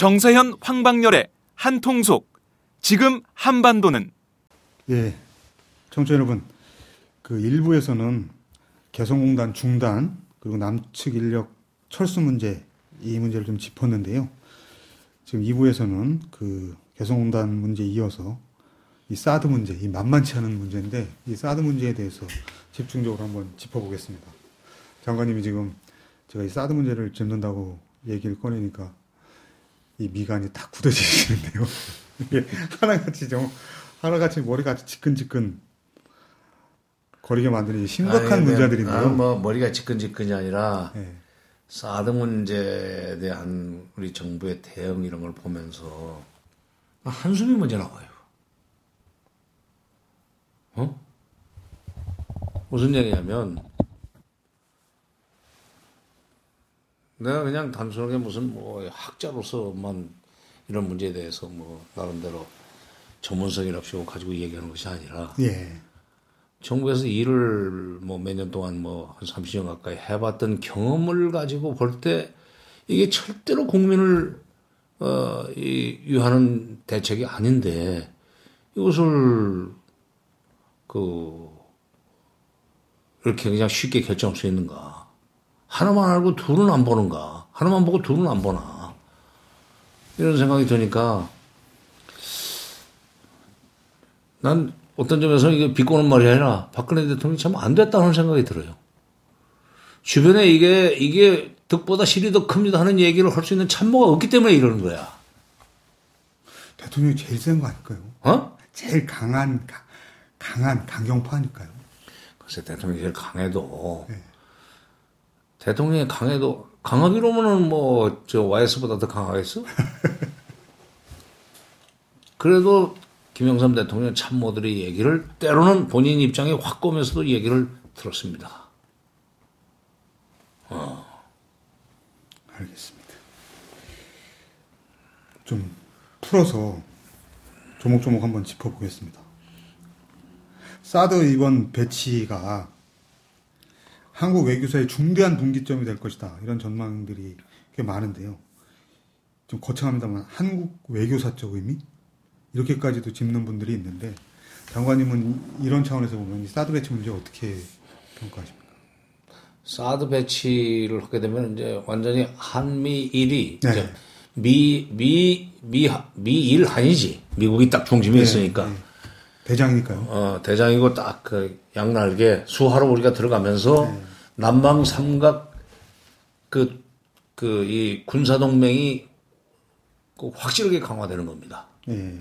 정세현 황방열의 한통속 지금 한반도는 예, 청취자 여러분, 그 일부에서는 개성공단 중단 그리고 남측 인력 철수 문제 이 문제를 좀 짚었는데요. 지금 2부에서는 그 개성공단 문제 이어서 이 사드 문제, 이 만만치 않은 문제인데 이 사드 문제에 대해서 집중적으로 한번 짚어보겠습니다. 장관님이 지금 제가 이 사드 문제를 짚는다고 얘기를 꺼내니까 이 미간이 다 굳어지시는데요. 이게 하나같이 좀 하나같이 머리가 지끈지끈 거리게 만드는 심각한 아니, 문제들인데요. 나는 뭐 머리가 지끈지끈이 아니라 네. 사드 문제에 대한 우리 정부의 대응 이런 걸 보면서 한숨이 먼저 나와요. 어? 무슨 얘기냐면 내가 그냥 단순하게 무슨 뭐 학자로서만 이런 문제에 대해서 뭐 나름대로 전문성이랍시고 가지고 얘기하는 것이 아니라 예. 정부에서 일을 뭐 몇 년 동안 뭐 한 30년 가까이 해봤던 경험을 가지고 볼 때 이게 절대로 국민을 어, 이, 유하는 대책이 아닌데 이것을 그 이렇게 그냥 쉽게 결정할 수 있는가. 하나만 알고 둘은 안 보는가. 하나만 보고 둘은 안 보나. 이런 생각이 드니까 난 어떤 점에서 이게 비꼬는 말이 아니라 박근혜 대통령이 참 안 됐다는 생각이 들어요. 주변에 이게, 이게 득보다 실이 더 큽니다 하는 얘기를 할 수 있는 참모가 없기 때문에 이러는 거야. 대통령이 제일 센 거 아닐까요? 어? 제일 강한 가- 강한 강경파니까요. 글쎄, 대통령이 제일 강해도, 네. 대통령이 강해도, 강하기로는 뭐, 저, YS보다 더 강하겠어? 그래도, 김영삼 대통령 참모들의 얘기를 때로는 본인 입장에 확 꼬면서도 얘기를 들었습니다. 알겠습니다. 좀 풀어서 조목조목 한번 짚어보겠습니다. 사드 이번 배치가 한국 외교사의 중대한 분기점이 될 것이다. 이런 전망들이 꽤 많은데요. 좀 거창합니다만 한국 외교사적 의미? 이렇게까지도 짚는 분들이 있는데 장관님은 이런 차원에서 보면 이 사드 배치 문제 어떻게 평가하십니까? 사드 배치를 하게 되면 이제 완전히 한미일이 네. 미, 미, 미, 미일 한이지. 미국이 딱 중심에 있으니까. 네. 대장이니까요. 어, 대장이고 딱 그 양날개 수하로 우리가 들어가면서 남방 삼각 그, 그 이 군사 동맹이 그 확실하게 강화되는 겁니다. 예.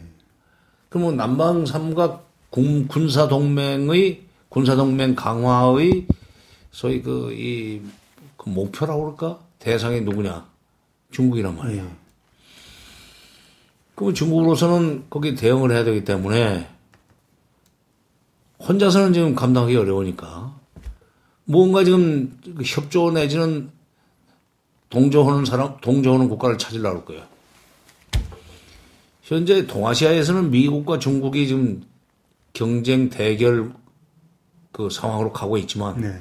그러면 남방 삼각 군, 군사 동맹의 군사 동맹 강화의 소위 그이 그 목표라고 그럴까 대상이 누구냐 중국이란 말이야. 예. 그러면 중국으로서는 거기 대응을 해야 되기 때문에 혼자서는 지금 감당하기 어려우니까 뭔가 지금 그 협조 내지는 동조하는 사람, 동조하는 국가를 찾으려고 할 거예요. 현재 동아시아에서는 미국과 중국이 지금 경쟁 대결 그 상황으로 가고 있지만 네.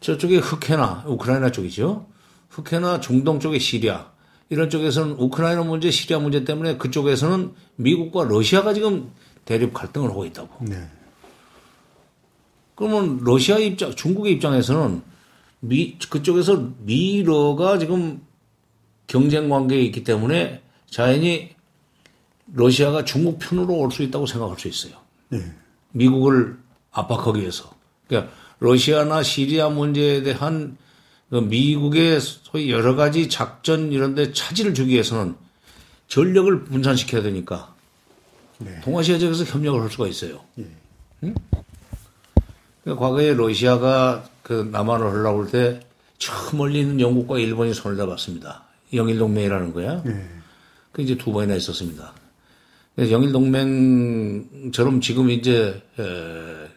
저쪽에 흑해나 우크라이나 쪽이죠. 흑해나 중동 쪽의 시리아 이런 쪽에서는 우크라이나 문제, 시리아 문제 때문에 그쪽에서는 미국과 러시아가 지금 대립 갈등을 하고 있다고. 네. 그러면 러시아 입장, 중국의 입장에서는 미 그쪽에서 미러가 지금 경쟁 관계에 있기 때문에 자연히 러시아가 중국 편으로 올 수 있다고 생각할 수 있어요. 예. 미국을 압박하기 위해서. 그러니까 러시아나 시리아 문제에 대한 그 미국의 소위 여러 가지 작전 이런 데 차질을 주기 위해서는 전력을 분산시켜야 되니까 네. 동아시아 지역에서 협력을 할 수가 있어요. 예. 그러니까 과거에 러시아가 그 남한을 하려고 할때저 멀리 있는 영국과 일본이 손을 잡았습니다. 영일 동맹이라는 거야. 예. 그 이제 두 번이나 있었습니다. 영일 동맹처럼 지금 이제 에,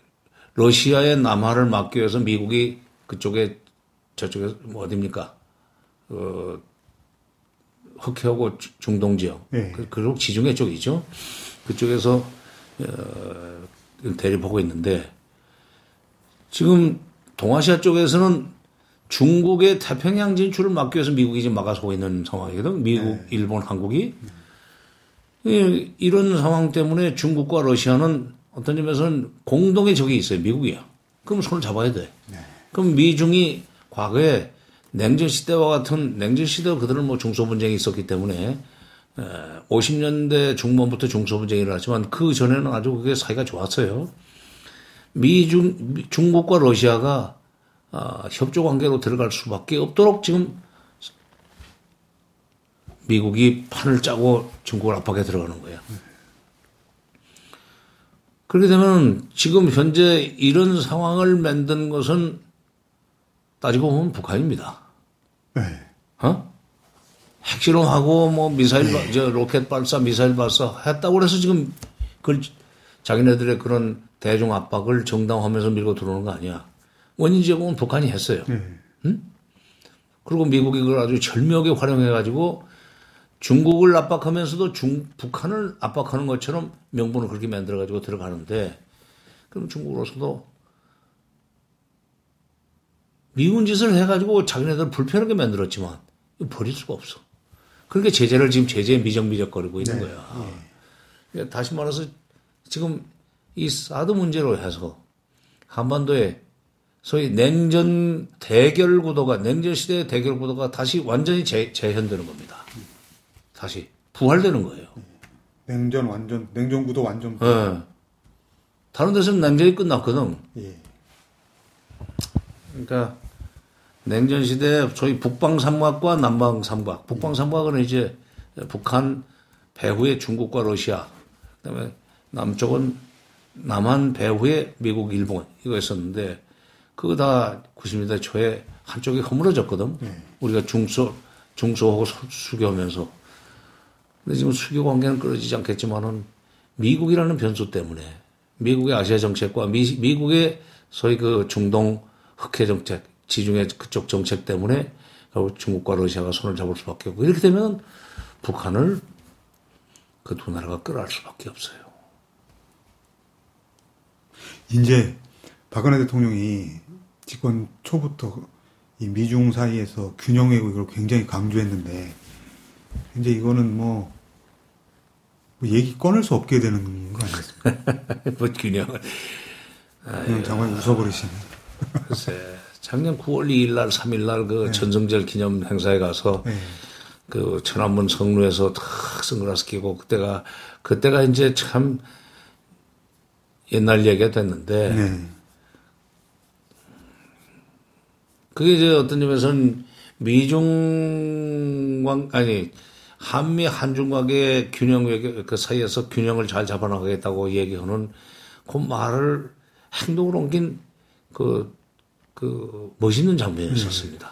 러시아의 남하를 막기 위해서 미국이 그쪽에 저쪽에 뭐 어딥니까? 어, 흑해하고 주- 중동 지역, 예. 그- 그리고 지중해 쪽이죠. 그쪽에서 어, 대립하고 있는데 지금 동아시아 쪽에서는 중국의 태평양 진출을 막기 위해서 미국이 지금 막아서고 있는 상황이거든. 미국, 일본, 한국이. 이- 이런 상황 때문에 중국과 러시아는 어떤 점에서는 공동의 적이 있어요. 미국이야. 그럼 손을 잡아야 돼. 그럼 미중이 과거에 냉전 시대와 같은 냉전 시대도 그들은 뭐 중소 분쟁이 있었기 때문에 50년대 중반부터 중소 분쟁이 일어났지만 그 전에는 아주 그게 사이가 좋았어요. 미중 미- 중국과 러시아가 아, 협조 관계로 들어갈 수밖에 없도록 지금 미국이 판을 짜고 중국을 압박해 들어가는 거예요. 그렇게 되면 지금 현재 이런 상황을 만든 것은 따지고 보면 북한입니다. 네. 어? 핵실험하고 뭐 미사일, 발- 저 로켓 발사, 미사일 발사 했다고 해서 지금 그걸 자기네들의 그런 대중 압박을 정당화하면서 밀고 들어오는 거 아니야. 원인 제공은 북한이 했어요. 네. 그리고 미국이 그걸 아주 절묘하게 활용해가지고 중국을 압박하면서도 중, 북한을 압박하는 것처럼 명분을 그렇게 만들어가지고 들어가는데 그럼 중국으로서도 미운 짓을 해가지고 자기네들 불편하게 만들었지만 버릴 수가 없어. 그러니까 제재를 지금 제재에 미적미적거리고 있는 거야. 그러니까 다시 말해서 지금 이 사드 문제로 해서 한반도에 소위 냉전 대결 구도가 냉전 시대의 대결 구도가 다시 완전히 재, 재현되는 겁니다. 다시 부활되는 거예요. 냉전 완전 냉전 구도 완전 예. 다른 데서는 냉전이 끝났거든. 예. 그러니까 냉전 시대 소위 북방 삼각과 남방 삼각. 북방 삼각은 이제 북한 배후에 중국과 러시아. 그다음에 남쪽은 남한 배후에 미국, 일본 이거였었는데 그거 다 90년대 초에 한쪽이 허물어졌거든. 우리가 중소 중소하고 수- 수교하면서. 근데 지금 수교 관계는 끊어지지 않겠지만은 미국이라는 변수 때문에 미국의 아시아 정책과 미, 미국의 소위 그 중동 흑해 정책, 지중해 그쪽 정책 때문에 결국 중국과 러시아가 손을 잡을 수밖에 없고 이렇게 되면 북한을 그 두 나라가 끌어갈 수밖에 없어요. 이제 박근혜 대통령이 집권 초부터 이 미중 사이에서 균형 외국을 굉장히 강조했는데 이제 이거는 뭐, 뭐 얘기 꺼낼 수 없게 되는 거 아니겠습니까? 뭐 균형을. 그냥 장관이 웃어버리시네. 글쎄, 작년 9월 2일 날, 3일 날그 전성절 기념 행사에 가서 네. 그 천안문 성루에서 탁 선글라스 끼고 그때가, 그때가 이제 참 옛날 얘기가 됐는데 네. 그게 이제 어떤 점에서는 미중 관 아니 한미 한중 관계 균형 그 사이에서 균형을 잘 잡아나가겠다고 얘기하는 그 말을 행동으로 옮긴 그, 그 멋있는 장면이었었습니다.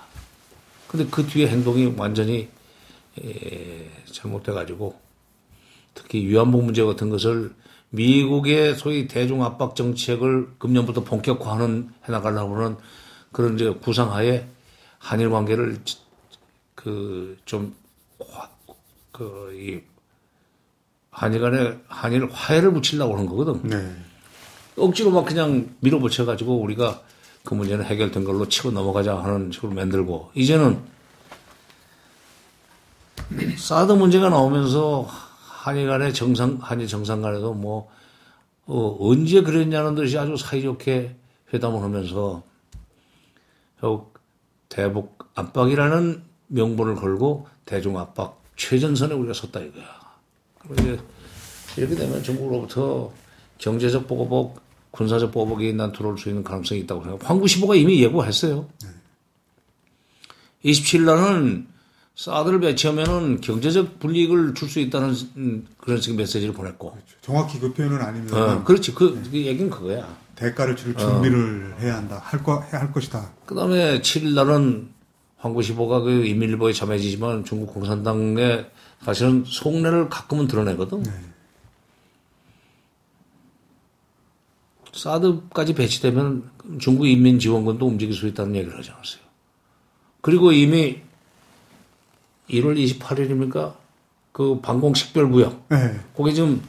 근데 그 뒤에 행동이 완전히 에, 잘못돼가지고 특히 위안부 문제 같은 것을 미국의 소위 대중 압박 정책을 금년부터 본격화하는 해나가려고 하는 그런 이제 구상하에 한일 관계를 그좀 그 이 한일 간에 한일 화해를 붙이려고 하는 거거든. 네. 억지로 막 그냥 밀어붙여가지고 우리가 그 문제는 해결된 걸로 치고 넘어가자 하는 식으로 만들고 이제는 사드 문제가 나오면서 한일 간의 정상 한일 정상 간에도 뭐 어, 언제 그랬냐는 듯이 아주 사이좋게 회담을 하면서 결국 대북 압박이라는 명분을 걸고 대중 압박 최전선에 우리가 섰다 이거야. 이제 이렇게 되면 중국으로부터 경제적 보복, 군사적 보복이 난 들어올 수 있는 가능성이 있다고 생각해요. 황구시보가 이미 예고했어요. 27일 날은 사드를 배치하면은 경제적 불이익을 줄 수 있다는 음, 그런 식의 메시지를 보냈고. 정확히 그 표현은 아닙니다. 어, 그렇지. 그, 그 얘기는 그거야. 대가를 치를 준비를 해야 한다. 할 거, 할 것이다. 그 다음에 7일 날은 황구시보가 그 인민일보에 참여지지만 중국 공산당의 사실은 속내를 가끔은 드러내거든. 사드까지 배치되면 중국 인민지원군도 움직일 수 있다는 얘기를 하지 않았어요. 그리고 이미 1월 28일입니까? 그 방공식별구역. 네. 거기 지금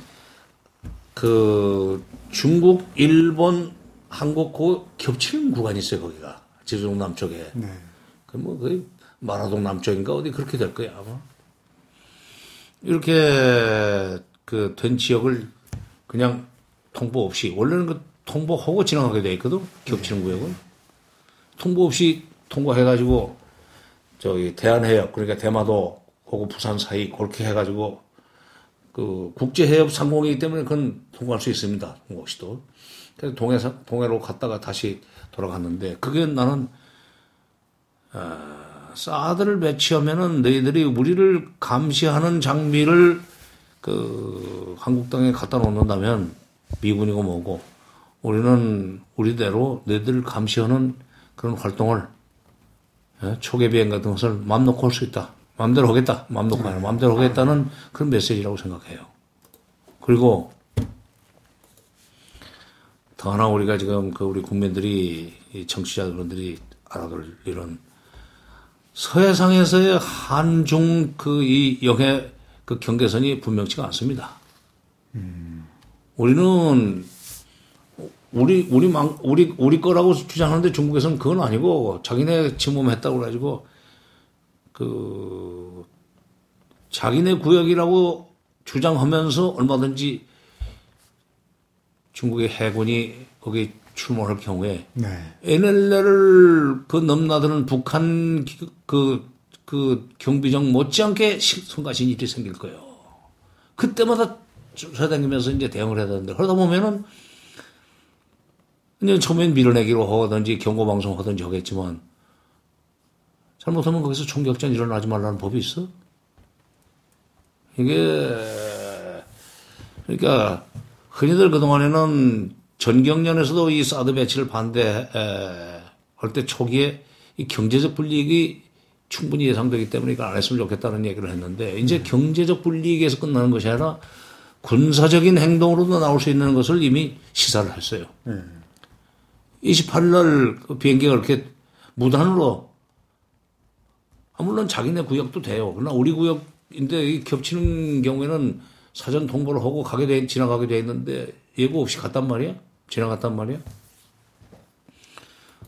그 중국, 일본, 한국 그 겹치는 구간이 있어요, 거기가. 지중 남쪽에. 네. 그뭐 거의 마라동 남쪽인가 어디 그렇게 될 거야 아마. 이렇게 그 된 지역을 그냥 통보 없이 원래는 그 통보하고 지나가게 돼 있거든 겹치는 구역은 통보 없이 통과해가지고 저기 대한해역 그러니까 대마도 하고 부산 사이 그렇게 해가지고 그 국제해협 상공이기 때문에 그건 통과할 수 있습니다 통보시도 그래서 동해 동해로 갔다가 다시 돌아갔는데 그게 나는 사드를 배치하면은 너희들이 우리를 감시하는 장비를 그 한국 땅에 갖다 놓는다면 미군이고 뭐고 우리는 우리대로 너희들 감시하는 그런 활동을 예? 초계 비행 같은 것을 맘 놓고 할 수 있다. 마음대로 하겠다. 마음 놓고 하는 마음대로 하겠다는 그런 메시지라고 생각해요. 그리고 더 하나 우리가 지금 그 우리 국민들이 이 정치자들이 알아둘 이런 서해상에서의 한중 그 이 영해 그 경계선이 분명치가 않습니다. 우리는 우리 우리 망 우리 우리 거라고 주장하는데 중국에서는 그건 아니고 자기네 침범했다고 그래가지고 그 자기네 구역이라고 주장하면서 얼마든지 중국의 해군이 거기 출몰할 경우에 네. NLL을 그 넘나드는 북한 기- 그, 그 경비정 못지않게 시- 성가신 일이 생길 거예요. 그때마다 쫓아다니면서 이제 대응을 해야 되는데 그러다 보면은 그냥 처음엔 밀어내기로 하든지 경고방송 하든지 하겠지만 잘못하면 거기서 총격전 일어나지 말라는 법이 있어? 이게 그러니까 흔히들 그동안에는 전경련에서도 이 사드 배치를 반대할 때 초기에 이 경제적 불이익이 충분히 예상되기 때문에 이걸 안 했으면 좋겠다는 얘기를 했는데 이제 경제적 불이익에서 끝나는 것이 아니라 군사적인 행동으로도 나올 수 있는 것을 이미 시사를 했어요. 28일 날그 비행기가 그렇게 무단으로 아, 물론 자기네 구역도 돼요. 그러나 우리 구역인데 이 겹치는 경우에는 사전 통보를 하고 가게 돼, 지나가게 돼 있는데 예고 없이 갔단 말이야? 지나갔단 말이야?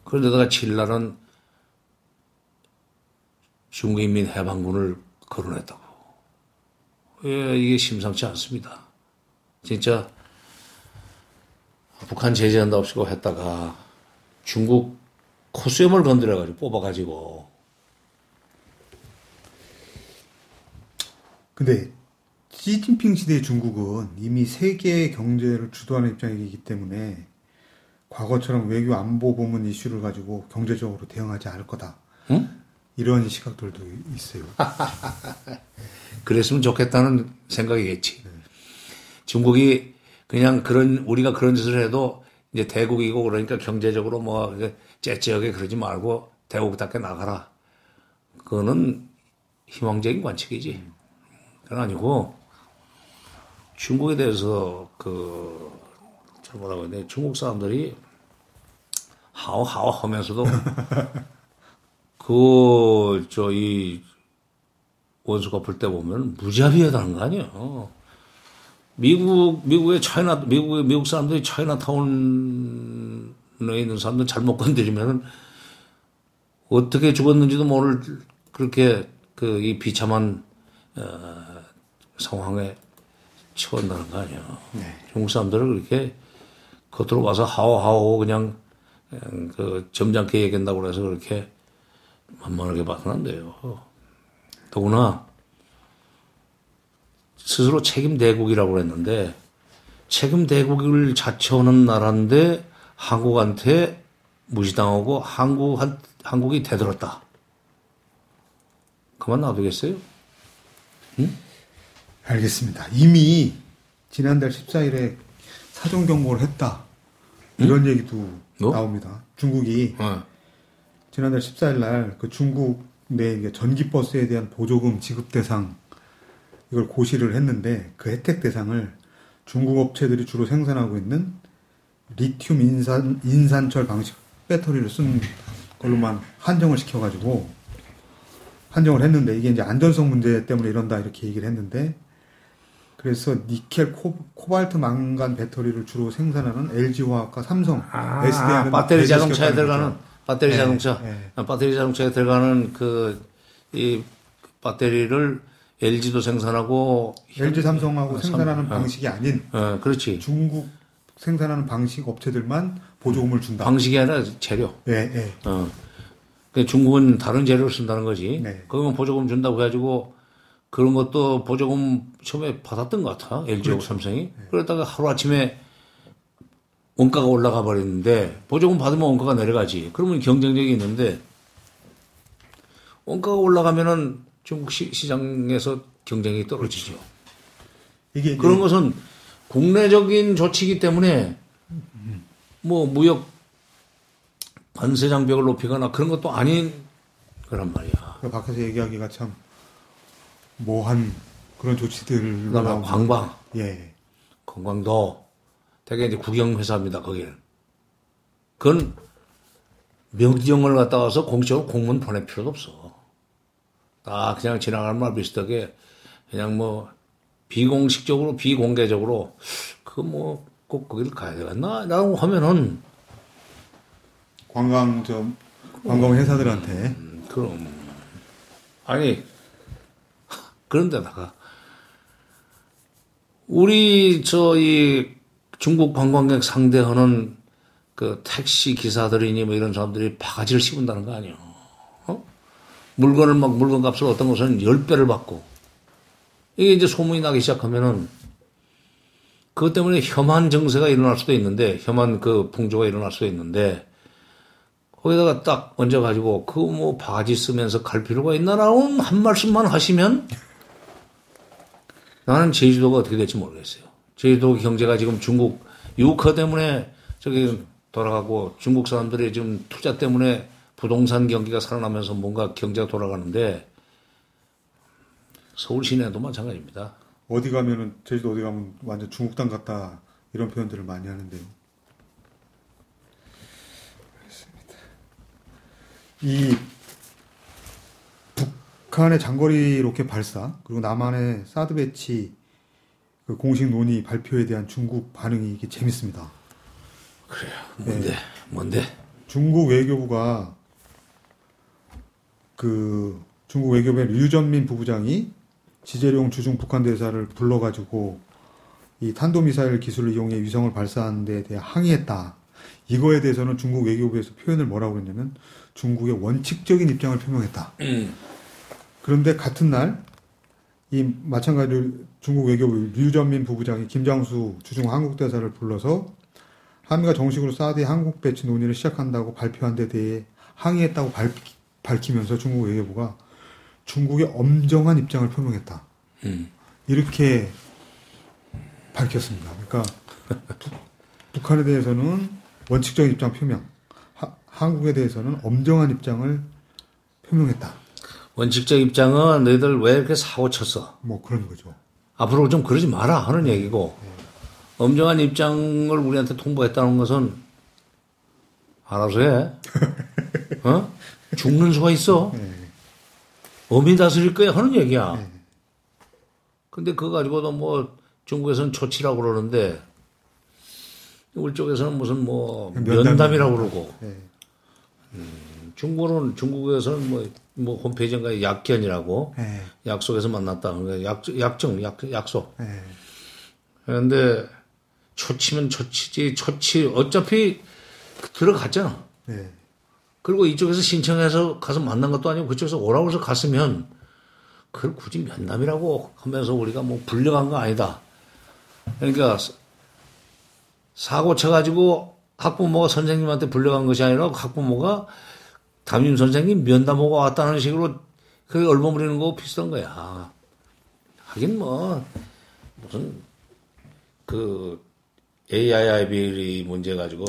그런데다가 7날은 중국인민 해방군을 거론했다고. 예, 이게 심상치 않습니다. 진짜 북한 제재한다 없이고 했다가 중국 코수염을 건드려가지고 뽑아가지고 근데 시진핑 시대의 중국은 이미 세계 경제를 주도하는 입장이기 때문에 과거처럼 외교 안보 부문 이슈를 가지고 경제적으로 대응하지 않을 거다. 응? 이런 시각들도 있어요. 그랬으면 좋겠다는 생각이겠지. 중국이 그냥 그런 우리가 그런 짓을 해도 이제 대국이고 그러니까 경제적으로 뭐 째째하게 그러지 말고 대국답게 나가라. 그거는 희망적인 관측이지. 그건 아니고 중국에 대해서 그 잘못하고 있는데 중국 사람들이 하오하오 하면서도 그 저 이 원수가 볼때 보면 무자비하다는 거 아니에요. 미국 미국의 차이나 미국의 미국 사람들이 차이나타운에 있는 사람들 잘못 건드리면은 어떻게 죽었는지도 모를 그렇게 그 이 비참한 어, 상황에 처한다는 거 아니에요. 중국 사람들을 그렇게 겉으로 와서 하오하오 그냥 음, 그 점잖게 얘기한다고 그래서 그렇게 만만하게 봐서는 안 돼요. 더구나 스스로 책임 대국이라고 했는데 책임 대국을 자처하는 나라인데 한국한테 무시당하고 한국 한 한국이 대들었다. 그만 놔두겠어요? 알겠습니다. 이미 지난달 14일에 사전 경고를 했다. 이런 얘기도 뭐? 나옵니다. 중국이 어. 지난달 14일 날 그 중국 내 이게 전기 버스에 대한 보조금 지급 대상 이걸 고시를 했는데 그 혜택 대상을 중국 업체들이 주로 생산하고 있는 리튬 인산 인산철 방식 배터리를 쓴 걸로만 한정을 시켜가지고 한정을 했는데 이게 이제 안전성 문제 때문에 이런다 이렇게 얘기를 했는데 그래서 니켈 코, 코발트 망간 배터리를 주로 생산하는 LG화학과 삼성, 아, SDI는 배터리 자동차에 들어가는 배터리 네, 자동차, 네. 아, 배터리 자동차에 들어가는 그 이 배터리를 LG도 생산하고 LG 삼성하고 어, 생산하는 삼- 어. 방식이 아닌 어, 그렇지. 중국 생산하는 방식 업체들만 보조금을 준다. 방식이 아니라 재료. 예, 예. 어. 그 중국은 다른 재료를 쓴다는 거지. 네. 그러면 보조금 준다고 해가지고 그런 것도 보조금 처음에 받았던 것 같아. LG하고 그렇죠. 삼성이. 그러다가 하루아침에 원가가 올라가 버리는데 보조금 받으면 원가가 내려가지. 그러면 경쟁력이 있는데 원가가 올라가면은 중국 시, 시장에서 경쟁이 떨어지죠. 이게 그런 것은 국내적인 조치이기 때문에 뭐 무역 관세 장벽을 높이거나 그런 것도 아닌 거란 말이야. 그 밖에서 얘기하기가 참 모한 그런 조치들로 그다음에. 관광, 예. 관광도 되게 이제 구경 회사입니다. 거기는. 그건 명지영을 갔다 와서 공식적으로 공문 보낼 필요도 없어. 딱 그냥 지나가는 말 비슷하게 그냥 뭐 비공식적으로 비공개적으로 그 뭐 꼭 거기를 가야 되겠나? 라고 하면은 관광 저 관광 회사들한테 음, 그럼 아니 그런데다가 우리 저 이 중국 관광객 상대하는 그 택시 기사들이니 뭐 이런 사람들이 바가지를 씌운다는 거 아니에요. 어? 물건을 막 물건 값을 어떤 것은 10배를 받고 이게 이제 소문이 나기 시작하면은 그것 때문에 혐한 정세가 일어날 수도 있는데 혐한 그 풍조가 일어날 수도 있는데 거기다가 딱 얹어가지고 그 뭐 바지 쓰면서 갈 필요가 있나라는 한 말씀만 하시면 나는 제주도가 어떻게 될지 모르겠어요. 제주도 경제가 지금 중국 유커 때문에 저기 돌아가고 중국 사람들이 지금 투자 때문에 부동산 경기가 살아나면서 뭔가 경제가 돌아가는데 서울 시내도 마찬가지입니다. 어디 가면은 제주도 어디 가면 완전 중국 땅 같다 이런 표현들을 많이 하는데요. 이 북한의 장거리 로켓 발사 그리고 남한의 사드 배치 그 공식 논의 발표에 대한 중국 반응이 이게 재밌습니다. 뭔데? 뭔데? 중국 외교부가 그 중국 외교부의 류전민 부부장이 지재룡 주중 북한 대사를 불러가지고 이 탄도미사일 기술을 이용해 위성을 발사하는 데 대해 항의했다. 이거에 대해서는 중국 외교부에서 표현을 뭐라고 그랬냐면 중국의 원칙적인 입장을 표명했다. 그런데 같은 날 이 마찬가지로 중국 외교부 류전민 부부장이 김장수 주중 한국 대사를 불러서 한미가 정식으로 사드의 한국 배치 논의를 시작한다고 발표한 데 대해 항의했다고 발, 밝히면서 중국 외교부가 중국의 엄정한 입장을 표명했다. 음. 이렇게 밝혔습니다. 그러니까 북- 북한에 대해서는 원칙적인 입장 표명, 하- 한국에 대해서는 엄정한 입장을 표명했다. 원칙적 입장은 너희들 왜 이렇게 사고 쳤어? 뭐 그런 거죠. 앞으로 좀 그러지 마라 하는 얘기고 엄정한 입장을 우리한테 통보했다는 것은 알아서 해. 어? 죽는 수가 있어. 어미 다스릴 거야 하는 얘기야. 근데 그거 가지고도 뭐 중국에서는 조치라고 그러는데 우리 쪽에서는 무슨 뭐 면담. 면담이라고 그러고 예. 중국은 중국에서는 뭐, 뭐 홈페이지인가 약견이라고 예. 약속에서 만났다. 그러니까 약, 약정, 약, 약속. 예. 그런데 초치면 초치지, 초치, 어차피 들어갔잖아. 예. 그리고 이쪽에서 신청해서 가서 만난 것도 아니고 그쪽에서 오라고 해서 갔으면 그걸 굳이 면담이라고 하면서 우리가 뭐 불려간 거 아니다. 그러니까 사고 쳐가지고 학부모가 선생님한테 불려간 것이 아니라 학부모가 담임 선생님 면담하고 왔다는 식으로 그게 얼버무리는 거 비슷한 거야. 하긴 뭐 무슨 그 AIIB 문제 가지고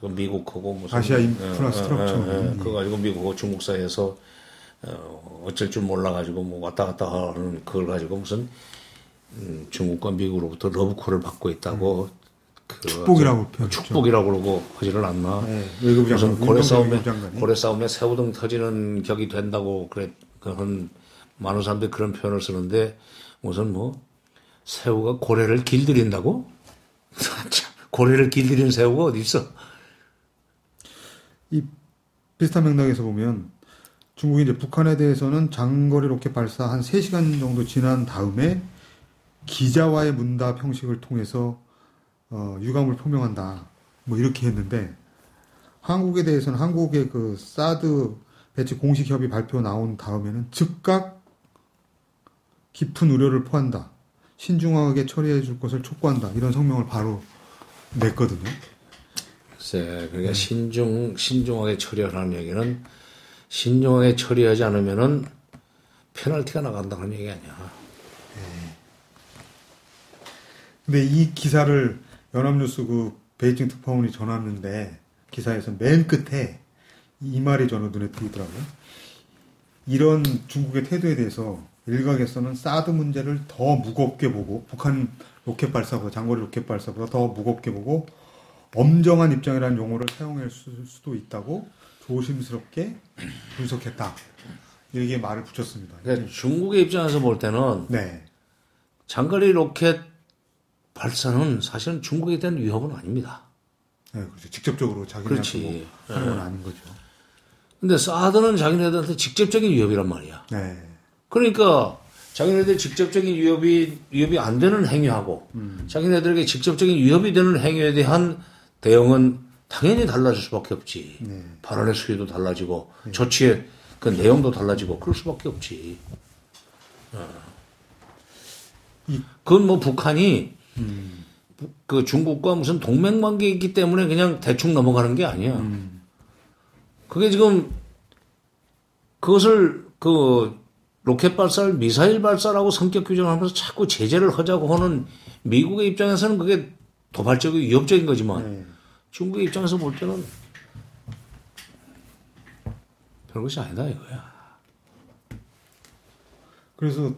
그 미국하고 무슨 아시아 예, 인프라 스트럭처. 예, 예, 그거 가지고 미국하고 중국 사이에서 어, 어쩔 줄 몰라 가지고 뭐 왔다 갔다 하는 그걸 가지고 무슨 음, 중국과 미국으로부터 러브콜을 받고 있다고 그 축복이라고 표현. 축복이라고 그러고 하지를 않나. 네, 무슨 고래 싸움에. 고래 싸움에 새우등 터지는 격이 된다고 그래 그런 많은 사람들이 그런 표현을 쓰는데 무슨 뭐 새우가 고래를 길들인다고? 참, 고래를 길들이는 새우가 어디 있어? 이 비슷한 맥락에서 보면 중국이 이제 북한에 대해서는 장거리 로켓 발사 한 3시간 정도 지난 다음에 기자와의 문답 형식을 통해서 어, 유감을 표명한다. 뭐 이렇게 했는데 한국에 대해서는 한국의 그 사드 배치 공식 협의 발표 나온 다음에는 즉각 깊은 우려를 포한다. 신중하게 처리해 줄 것을 촉구한다. 이런 성명을 바로 냈거든요. 글쎄, 그러니까 신중 신중하게 처리하라는 얘기는 신중하게 처리하지 않으면은 페널티가 나간다는 얘기 아니야. 근데 이 기사를 연합뉴스 그 베이징 특파원이 전했는데 기사에서 맨 끝에 이 말이 저는 눈에 띄더라고요. 이런 중국의 태도에 대해서 일각에서는 사드 문제를 더 무겁게 보고 북한 로켓 발사보다 장거리 로켓 발사보다 더 무겁게 보고 엄정한 입장이라는 용어를 사용할 수- 수도 있다고 조심스럽게 분석했다. 이렇게 말을 붙였습니다. 그러니까 중국의 입장에서 볼 때는 네. 장거리 로켓 발사는 사실은 중국에 대한 위협은 아닙니다. 네, 그렇죠. 직접적으로 자기네한테. 뭐 하는 건 아닌 거죠. 근데 사드는 자기네들한테 직접적인 위협이란 말이야. 네. 그러니까 자기네들 직접적인 위협이 위협이 안 되는 행위하고 자기네들에게 직접적인 위협이 되는 행위에 대한 대응은 당연히 달라질 수밖에 없지. 네. 발언의 수위도 달라지고 조치의 그 내용도 달라지고 그럴 수밖에 없지. 어. 이- 그건 뭐 북한이 부- 그 중국과 무슨 동맹 관계 있기 때문에 그냥 대충 넘어가는 게 아니야. 그게 지금 그것을 그 로켓 발사를 미사일 발사라고 성격 규정하면서 자꾸 제재를 하자고 하는 미국의 입장에서는 그게 도발적이고 위협적인 거지만 네. 중국의 입장에서 볼 때는 별것이 아니다 이거야. 그래서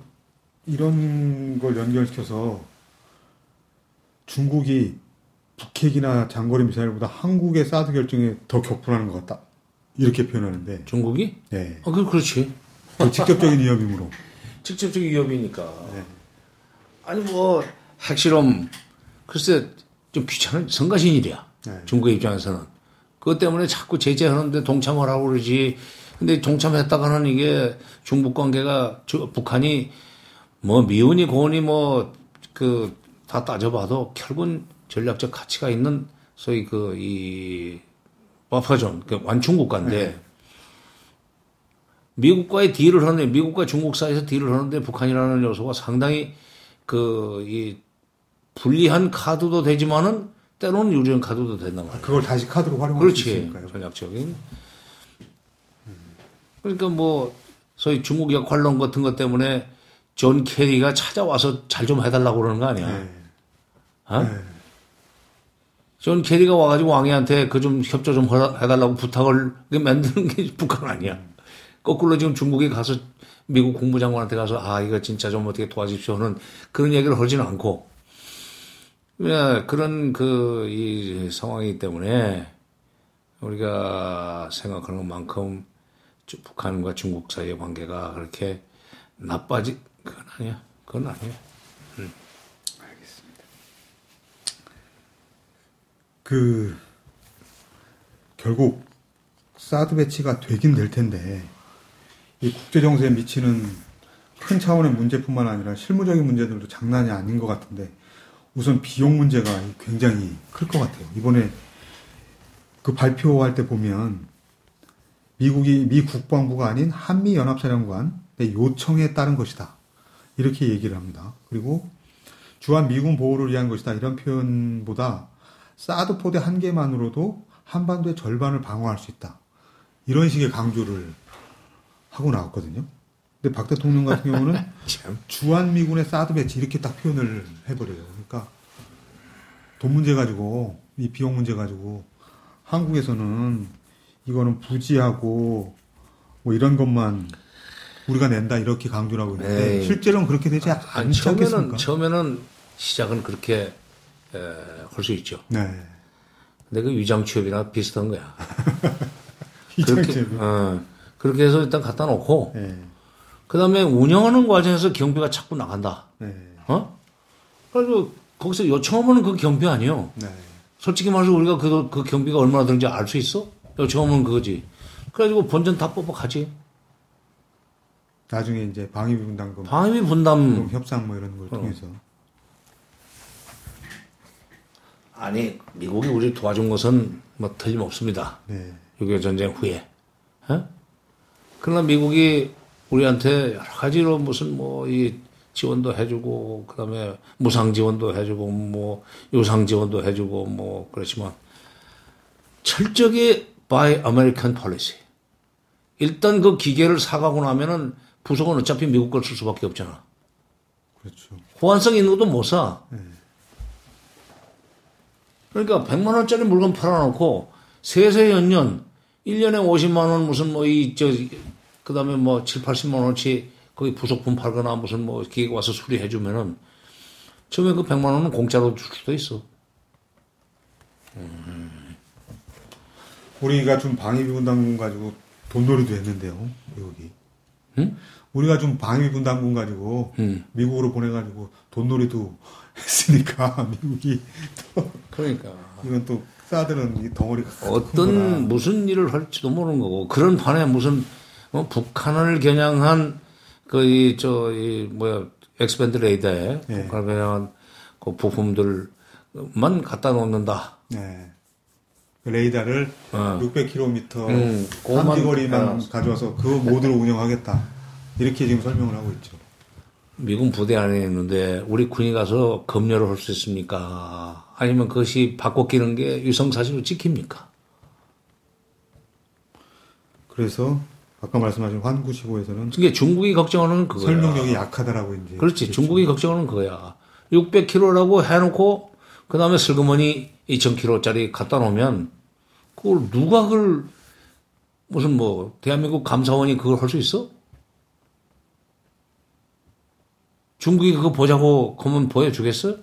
이런 걸 연결시켜서 중국이 북핵이나 장거리 미사일보다 한국의 사드 결정에 더 격분하는 것 같다. 이렇게 표현하는데, 중국이? 네. 아, 그 그렇지. 그 직접적인 위협이므로. 직접적인 위협이니까. 네. 아니 뭐 핵실험 글쎄 좀 귀찮은 성가신 일이야. 네. 중국의 입장에서는 그것 때문에 자꾸 제재하는데 동참을 하고 그러지. 근데 동참했다가는 이게 중북 관계가 저- 북한이 뭐 미운이 고운이 뭐 그 다 따져봐도 결국은 전략적 가치가 있는 소위 그 이 버퍼존 그 완충 국가인데 미국과의 딜을 하는데 미국과 중국 사이에서 딜을 하는데 북한이라는 요소가 상당히 그 이 불리한 카드도 되지만은 때로는 유리한 카드도 된단 말이야. 그걸 다시 카드로 활용할 수 그렇지 있으니까요. 전략적인. 그러니까 뭐 소위 중국 역할론 같은 것 때문에 존 케리가 찾아와서 잘 좀 해달라고 그러는 거 아니야? 네. 어? 네. 존 케리가 와가지고 왕이한테 그 좀 협조 좀 해달라고 부탁을 만드는 게 북한 아니야. 거꾸로 지금 중국에 가서 미국 국무장관한테 가서 아 이거 진짜 좀 어떻게 도와주십시오 하는 그런 얘기를 하지는 않고 왜 그런 그 이 상황이기 때문에 우리가 생각하는 것만큼 주- 북한과 중국 사이의 관계가 그렇게 나빠지 그건 아니야. 그건 아니야. 그, 결국, 사드 배치가 되긴 될 텐데, 이 국제 정세에 미치는 큰 차원의 문제뿐만 아니라 실무적인 문제들도 장난이 아닌 것 같은데, 우선 비용 문제가 굉장히 클 것 같아요. 이번에 그 발표할 때 보면, 미국이, 미 국방부가 아닌 한미 연합사령관의 요청에 따른 것이다. 이렇게 얘기를 합니다. 그리고 주한 미군 보호를 위한 것이다. 이런 표현보다 사드 포대 한 개만으로도 한반도의 절반을 방어할 수 있다. 이런 식의 강조를 하고 나왔거든요. 근데 박 대통령 같은 경우는 참. 주한 미군의 사드 배치 이렇게 딱 표현을 해버려요. 그러니까 돈 문제 가지고 이 비용 문제 가지고 한국에서는 이거는 부지하고 뭐 이런 것만 우리가 낸다 이렇게 강조를 하고 있는데 에이. 실제로는 그렇게 되지 아니, 않지 처음에는 않겠습니까? 처음에는 시작은 그렇게 할 수 있죠. 네. 근데 그 위장 취업이나 비슷한 거야. 이정재. 어, 그렇게 해서 일단 갖다 놓고 네. 그다음에 운영하는 과정에서 경비가 자꾸 나간다. 네. 어? 그래서 거기서 요청하면 그 경비 아니에요. 네. 솔직히 말해서 우리가 그, 그 경비가 얼마나 드는지 알 수 있어? 요청하면 그거지. 그래가지고 본전 다 뽑아 가지. 나중에 이제 방위비 분담금 방위비 분담 협상 뭐 이런 걸 통해서 아니 미국이 우리 도와준 것은 뭐 틀림없습니다. 네. 6.25 전쟁 후에. 어? 그러나 미국이 우리한테 여러 가지로 무슨 뭐 이 지원도 해주고 그다음에 무상 지원도 해주고 뭐 유상 지원도 해주고 뭐 그렇지만 철저하게 by American policy. 일단 그 기계를 사가고 나면은 부속은 어차피 미국 걸 쓸 수밖에 없잖아. 그렇죠. 호환성 있는 것도 못 사. 그러니까 100만 원짜리 물건 팔아놓고 세세 연년 1년에 50만 원 무슨 뭐 이 저 그 다음에 뭐 7, 80만 원어치 거기 부속품 팔거나 무슨 뭐 기계 와서 수리해 주면은 처음에 그 100만 원은 공짜로 줄 수도 있어. 우리가 좀 방위비 분담금 가지고 돈놀이도 했는데요, 미국이. 응? 우리가 좀 방위비 분담금 가지고 음. 미국으로 보내가지고 돈놀이도 했으니까 미국이 또 그러니까 이건 또 사드는 이 덩어리가. 어떤 무슨 일을 할지도 모르는 거고 그런 판에 무슨 뭐 북한을 겨냥한 그 이 저 이 뭐야 X-band 레이더에 예. 북한을 겨냥한 그 부품들만 갖다 놓는다. 네. 그 레이더를 어. 600km 음, 해놨어. 가져와서 그 모드로 운영하겠다. 이렇게 지금 설명을 하고 있죠. 미군 부대 안에 있는데 우리 군이 가서 검열을 할 수 있습니까? 아니면 그것이 바꿔 끼는 게 위성사실로 찍힙니까? 그래서 아까 말씀하신 환구시고에서는 그게 중국이 걱정하는 그거야. 설명력이 약하다라고 이제 그렇지. 중국이 걱정하는 그거야. 600kg라고 해놓고 그 다음에 슬그머니 2,000kg짜리 갖다 놓으면 그걸 누가 그걸 무슨 뭐 대한민국 감사원이 그걸 할 수 있어? 중국이 그거 보자고 그러면 보여주겠어?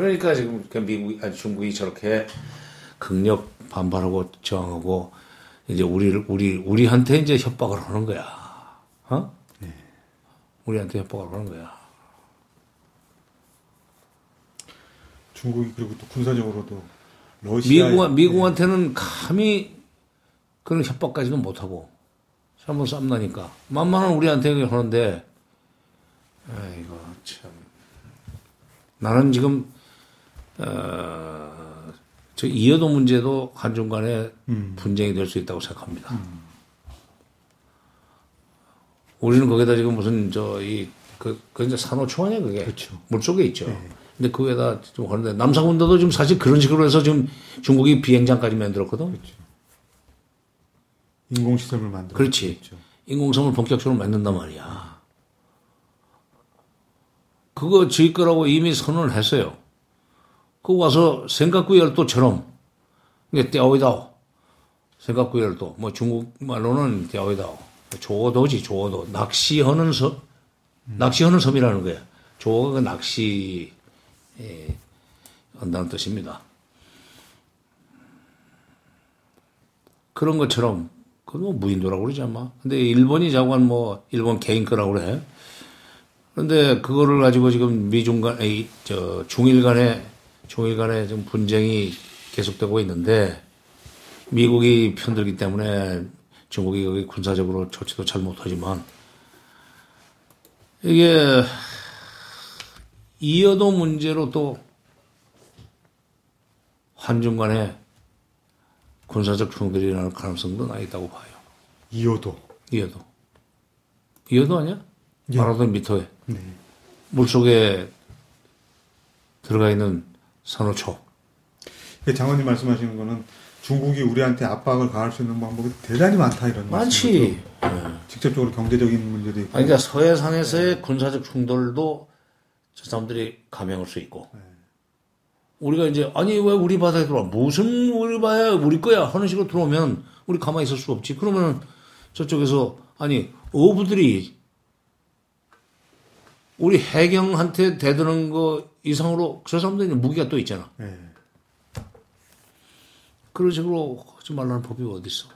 그러니까 지금 그 미국이 아니 중국이 저렇게 극력 반발하고 저항하고 이제 우리를 우리 우리한테 이제 협박을 하는 거야. 어? 우리한테 협박을 하는 거야. 중국이 그리고 또 군사적으로도 러시아 미국 미국한테는 감히 그런 협박까지는 못 하고 한번 쌈 나니까 만만한 우리한테 하는데 아이고 참 나는 지금 어, 저 이여도 문제도 한중 간에 분쟁이 될 수 있다고 생각합니다. 우리는 거기다 지금 무슨 저이그 그 이제 산호초 아니야 그게 그렇죠. 물 속에 있죠. 근데 그 위에다 좀 하는데 남사군도도 지금 사실 그런 식으로 해서 지금 중국이 비행장까지 만들었거든. 인공시설을 만들어 그렇지. 인공섬을 본격적으로 만든단 말이야. 그거 지을 거라고 이미 선언을 했어요. 그거 와서 생각구 열도처럼 이게 떼어이다오. 생각구 열도. 뭐 중국 말로는 떼어이다오. 조어도지 조어도. 낚시하는 섬. 낚시하는 섬이라는 거야. 조어가 그 낚시 에 한다는 뜻입니다. 그런 것처럼 그뭐 무인도라고 그러지 아마. 근데 일본이 자관 뭐 일본 개인 거라고 그래. 그런데 그거를 가지고 지금 미중 간, 에이, 저 중일 간에 중일 간에 지금 분쟁이 계속되고 있는데 미국이 편들기 때문에 중국이 거기 군사적으로 조치도 잘 못하지만 이게 이여도 문제로 또 한중 간에 군사적 충돌이 일어날 가능성도 나 있다고 봐요. 이호도 이여도. 이여도 아니야? 예. 마라톤 미터에. 네. 물 속에 들어가 있는 산호초. 그 장관님 말씀하시는 거는 중국이 우리한테 압박을 가할 수 있는 방법이 대단히 많다 이런 많지. 말씀이죠. 직접적으로 경제적인 문제도 있고 아니, 그러니까 서해상에서의 군사적 충돌도 저 사람들이 감행할 수 있고. 우리가 이제 아니 왜 우리 바다에 들어와 무슨 우리 바다야 우리 거야 하는 식으로 들어오면 우리 가만히 있을 수 없지. 그러면 저쪽에서 아니 어부들이 우리 해경한테 대드는 거 이상으로 저 사람들이 무기가 또 있잖아. 예. 그런 식으로 하지 말라는 법이 어디 있어?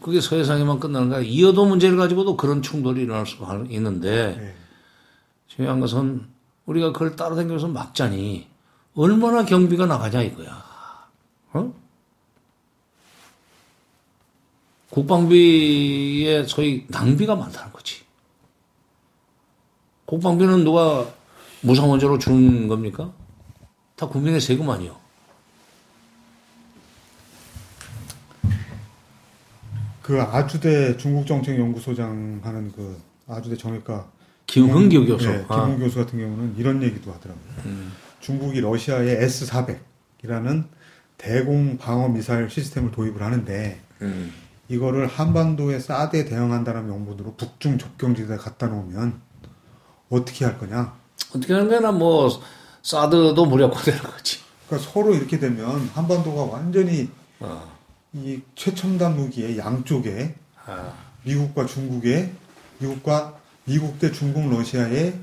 그게 서해상에만 끝나는 거야. 이어도 문제를 가지고도 그런 충돌이 일어날 수가 있는데 예. 중요한 것은 우리가 그걸 따라다니면서 막자니 얼마나 경비가 나가냐 이거야. 어? 국방비에 소위 낭비가 많다는 거지. 국방비는 누가 무상원조로 준 겁니까? 다 국민의 세금 아니요. 그 아주대 중국정책연구소장 하는 그 아주대 정외과 김흥교 교수. 네, 아. 김흥 교수 같은 경우는 이런 얘기도 하더라고요. 중국이 러시아의 S400이라는 대공 방어 미사일 시스템을 도입을 하는데 음. 이거를 한반도에 사드에 대응한다는 명분으로 북중 접경지대에 갖다 놓으면 어떻게 할 거냐? 어떻게 하는 거야? 뭐 사드도 무력화되는 거지. 그러니까 서로 이렇게 되면 한반도가 완전히 어. 이 최첨단 무기의 양쪽에 아. 미국과 중국의 미국과 미국 대 중국 러시아의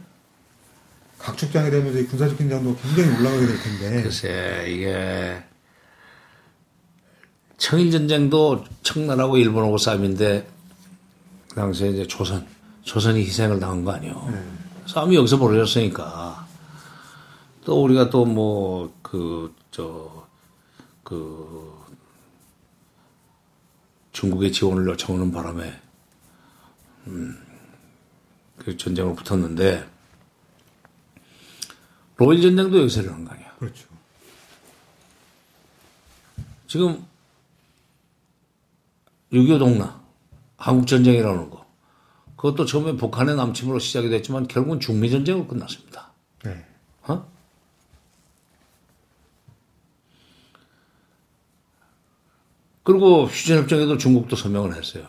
각축장이 되면서 이 군사적 긴장도 굉장히 올라가게 될 텐데 글쎄 이게 청일 전쟁도 청나라하고 일본하고 싸움인데 그 당시에 이제 조선 조선이 희생을 당한 거 아니에요. 네. 싸움이 여기서 벌어졌으니까 또 우리가 또 뭐 그저그 중국의 지원을 요청하는 바람에 음 그 전쟁으로 붙었는데 로일 전쟁도 여기서 일어난 거 아니야. 그렇죠. 지금 6.25 동나 한국 전쟁이라는 거 그것도 처음에 북한의 남침으로 시작이 됐지만 결국은 중미 전쟁으로 끝났습니다. 네. 어? 그리고 휴전협정에도 중국도 서명을 했어요.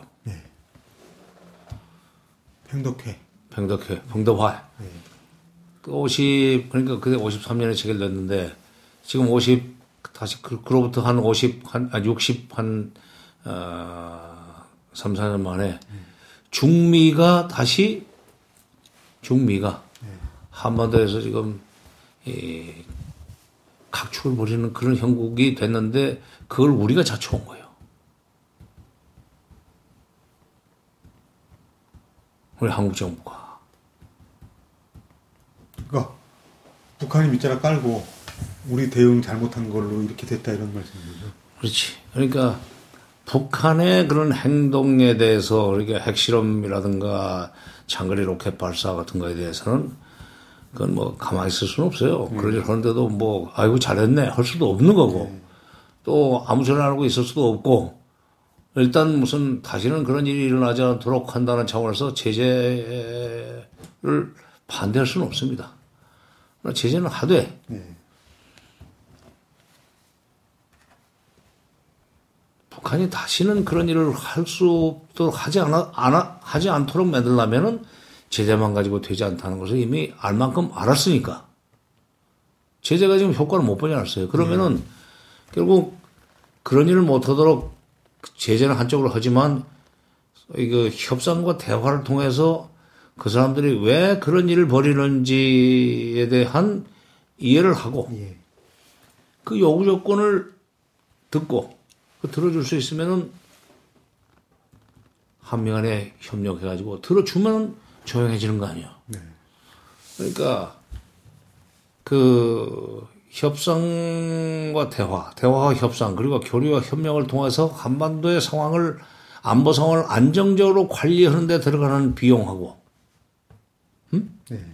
팽덕회. 평덕회, 평덕화. 네. 그 50, 그러니까 그게 53년에 체결됐는데, 지금 50, 다시, 그, 그로부터 한 50, 한, 아, 60, 한, 어, 3, 4년 만에, 중미가 다시, 중미가, 한반도에서 지금, 이, 각축을 벌이는 그런 형국이 됐는데, 그걸 우리가 자초한 거예요. 우리 한국 정부가. 그러니까 북한이 밑자락 깔고 우리 대응 잘못한 걸로 이렇게 됐다 이런 말씀이죠. 그렇지. 그러니까 북한의 그런 행동에 대해서 그러니까 핵실험이라든가 장거리 로켓 발사 같은 거에 대해서는 그건 뭐 가만히 있을 수는 없어요. 그러지 그런데도 뭐 아이고 잘했네 할 수도 없는 거고 또 아무 소리 안 하고 있을 수도 없고 일단 무슨 다시는 그런 일이 일어나지 않도록 한다는 차원에서 제재를 반대할 수는 없습니다. 제재는 하되 네. 북한이 다시는 그런 일을 할 수 없도록 하지 않아, 않아- 하지 않도록 만들려면은 제재만 가지고 되지 않다는 것을 이미 알 만큼 알았으니까. 제재가 지금 효과를 못 보지 않았어요. 그러면은 결국 그런 일을 못 하도록 제재는 한쪽으로 하지만 이거 협상과 대화를 통해서 그 사람들이 왜 그런 일을 벌이는지에 대한 이해를 하고 예. 그 요구 조건을 듣고 그 들어줄 수 있으면은 한미 간에 협력해가지고 들어주면 조용해지는 거 아니야. 네. 그러니까 그 협상과 대화, 대화와 협상 그리고 교류와 협력을 통해서 한반도의 상황을 안보 상황을 안정적으로 관리하는 데 들어가는 비용하고 네.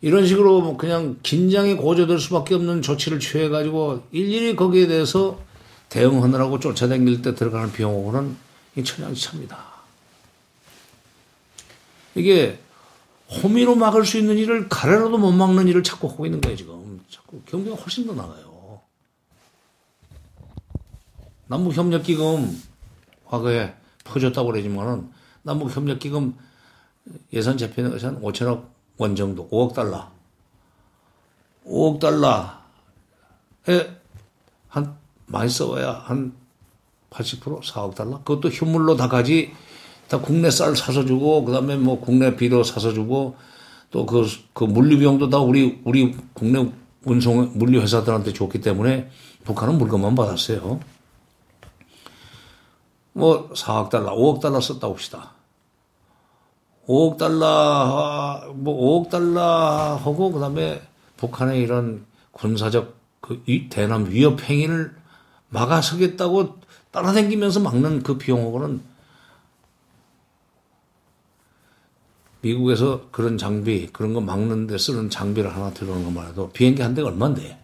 이런 식으로 뭐 그냥 긴장이 고조될 수밖에 없는 조치를 취해 가지고 일일이 거기에 대해서 대응하느라고 쫓아다닐 때 들어가는 비용하고는 이 천양지차입니다. 이게 호미로 막을 수 있는 일을 가래로도 못 막는 일을 자꾸 하고 있는 거예요, 지금. 자꾸 경비가 훨씬 더 나가요. 남북협력기금 과거에 퍼줬다고 그러지만은 남북협력기금 예산 잡히는 것이 한 5천억 원 정도, 5억 달러. 5억 달러에 한 많이 써야 한 80% 4억 달러 그것도 현물로 다 가지 다 국내 쌀 사서 주고 그다음에 뭐 국내 비료 사서 주고 또그그 물류 비용도 다 우리 우리 국내 운송 물류 회사들한테 줬기 때문에 북한은 물건만 받았어요. 뭐 4억 달러, 5억 달러 썼다 봅시다. 5억 달러, 뭐 5억 달러 하고 그다음에 북한의 이런 군사적 그 대남 위협 행위를 막아서겠다고 따라다니면서 막는 그 비용하고는 미국에서 그런 장비, 그런 거 막는 데 쓰는 장비를 하나 들어오는 것만 해도 비행기 한 대가 얼만데?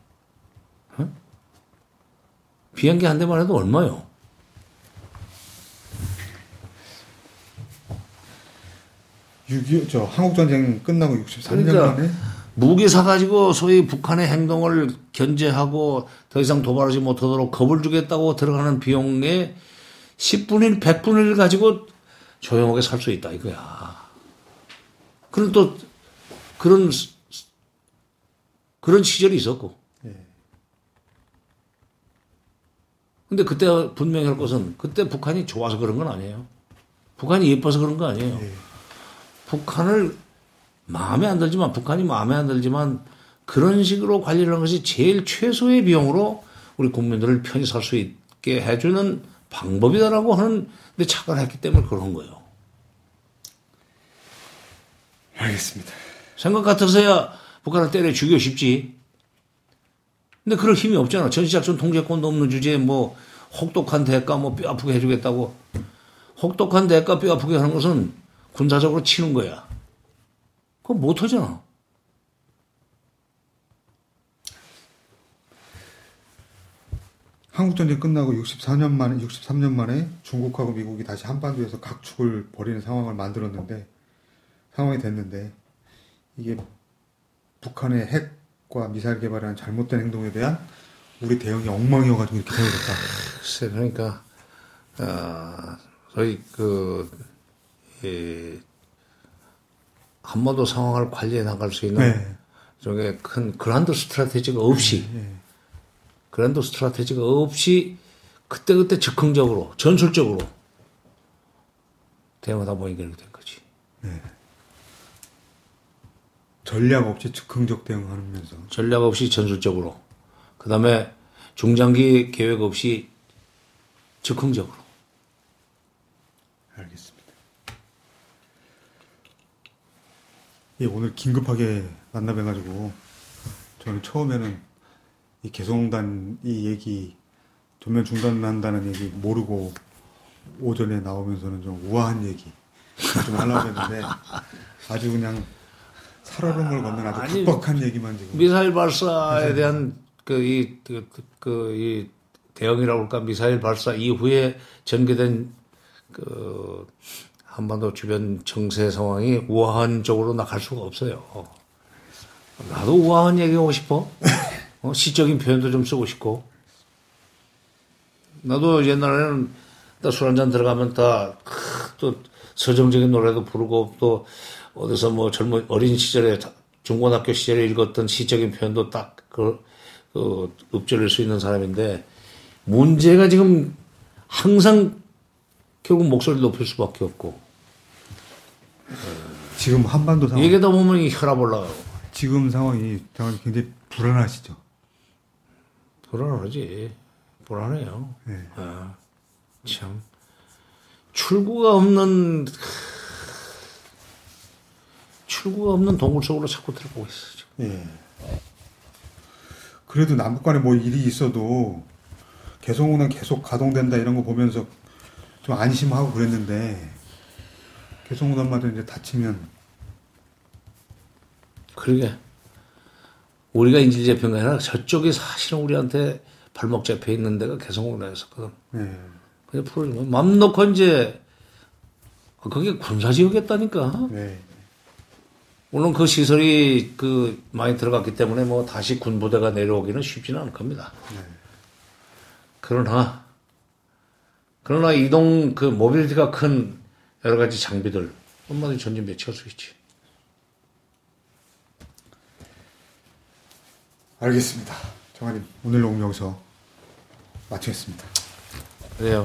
어? 비행기 한 대만 해도 얼마요? 저 한국 전쟁 끝나고 63년 그러니까 만에 무기 사가지고 소위 북한의 행동을 견제하고 더 이상 도발하지 못하도록 겁을 주겠다고 들어가는 비용의 10분의 1, 100분의 1 가지고 조용하게 살 수 있다 이거야. 그런 또 그런 그런 시절이 있었고. 근데 그때 분명히 할 것은 그때 북한이 좋아서 그런 건 아니에요. 북한이 예뻐서 그런 거 아니에요. 북한을 마음에 안 들지만 북한이 마음에 안 들지만 그런 식으로 관리를 하는 것이 제일 최소의 비용으로 우리 국민들을 편히 살 수 있게 해주는 방법이다라고 하는 데 착각을 했기 때문에 그런 거예요. 알겠습니다. 생각 같아서야 북한을 때려 죽여 싶지. 근데 그럴 힘이 없잖아. 전시작전 통제권도 없는 주제에 뭐 혹독한 대가 뭐 뼈 아프게 해주겠다고. 혹독한 대가 뼈 아프게 하는 것은 군사적으로 치는 거야. 그거 못 하잖아. 한국 전쟁 끝나고 64년 만에 63년 만에 중국하고 미국이 다시 한반도에서 각축을 벌이는 상황을 만들었는데 상황이 됐는데 이게 북한의 핵과 미사일 개발이라는 잘못된 행동에 대한 우리 대응이 엉망이어가지고 이렇게 되어졌다. 글쎄, 그러니까, 어, 저희 그, 이, 한반도 상황을 관리해 나갈 수 있는 네. 저게 큰 그란드 스트라테지가 없이 그란드 스트라테지가 없이 그때그때 즉흥적으로 전술적으로 대응하다 보니까 이렇게 된 거지. 전략 없이 즉흥적 대응하면서 전략 없이 전술적으로. 그 다음에 중장기 계획 없이 즉흥적으로. 알겠습니다. 예, 오늘 긴급하게 만나 뵈가지고 저는 처음에는 이 개성공단 이 얘기 전면 중단한다는 얘기 모르고 오전에 나오면서는 좀 우아한 얘기 좀 하려고 했는데 아주 그냥 살얼음을 걷는 아주 아니, 각박한 얘기만 지금. 미사일 발사에 대한 그이 그, 그, 이 대응이라고 할까? 미사일 발사 이후에 전개된 그 한반도 주변 정세 상황이 우아한 쪽으로 나갈 수가 없어요. 나도 우아한 얘기하고 싶어. 어, 시적인 표현도 좀 쓰고 싶고. 나도 옛날에는 술 한 잔 들어가면 다 또 서정적인 노래도 부르고 또 어디서 뭐 젊은 어린 시절에 중고등학교 시절에 읽었던 시적인 표현도 딱그 그 읊조릴 수 있는 사람인데 문제가 지금 항상 결국 목소리를 높일 수밖에 없고 지금 한반도 상황 얘기다 보면 이 혈압 올라가고 지금 상황이 상황이 굉장히 불안하시죠? 불안하지 불안해요. 네. 아, 참 출구가 없는 출구가 없는 동굴 속으로 자꾸 들어가고 있어. 지금. 예. 그래도 남북 간에 뭐 일이 있어도 개성공단 계속 가동된다 이런 거 보면서 좀 안심하고 그랬는데 개성공단마저 이제 다치면 그러게 우리가 인질재편가 아니라 저쪽이 사실은 우리한테 발목 잡혀 있는 데가 개성공단이었거든. 예. 그냥 풀어주면 맘 놓고 이제 그게 군사지역이었다니까. 네. 물론 그 시설이 그 많이 들어갔기 때문에 뭐 다시 군부대가 내려오기는 쉽지는 않을 겁니다. 그러나 그러나 이동 그 모빌리티가 큰 여러 가지 장비들 얼마든지 전진 배치할 수 있지. 알겠습니다. 정관님 오늘 녹음 여기서 마치겠습니다. 그래요.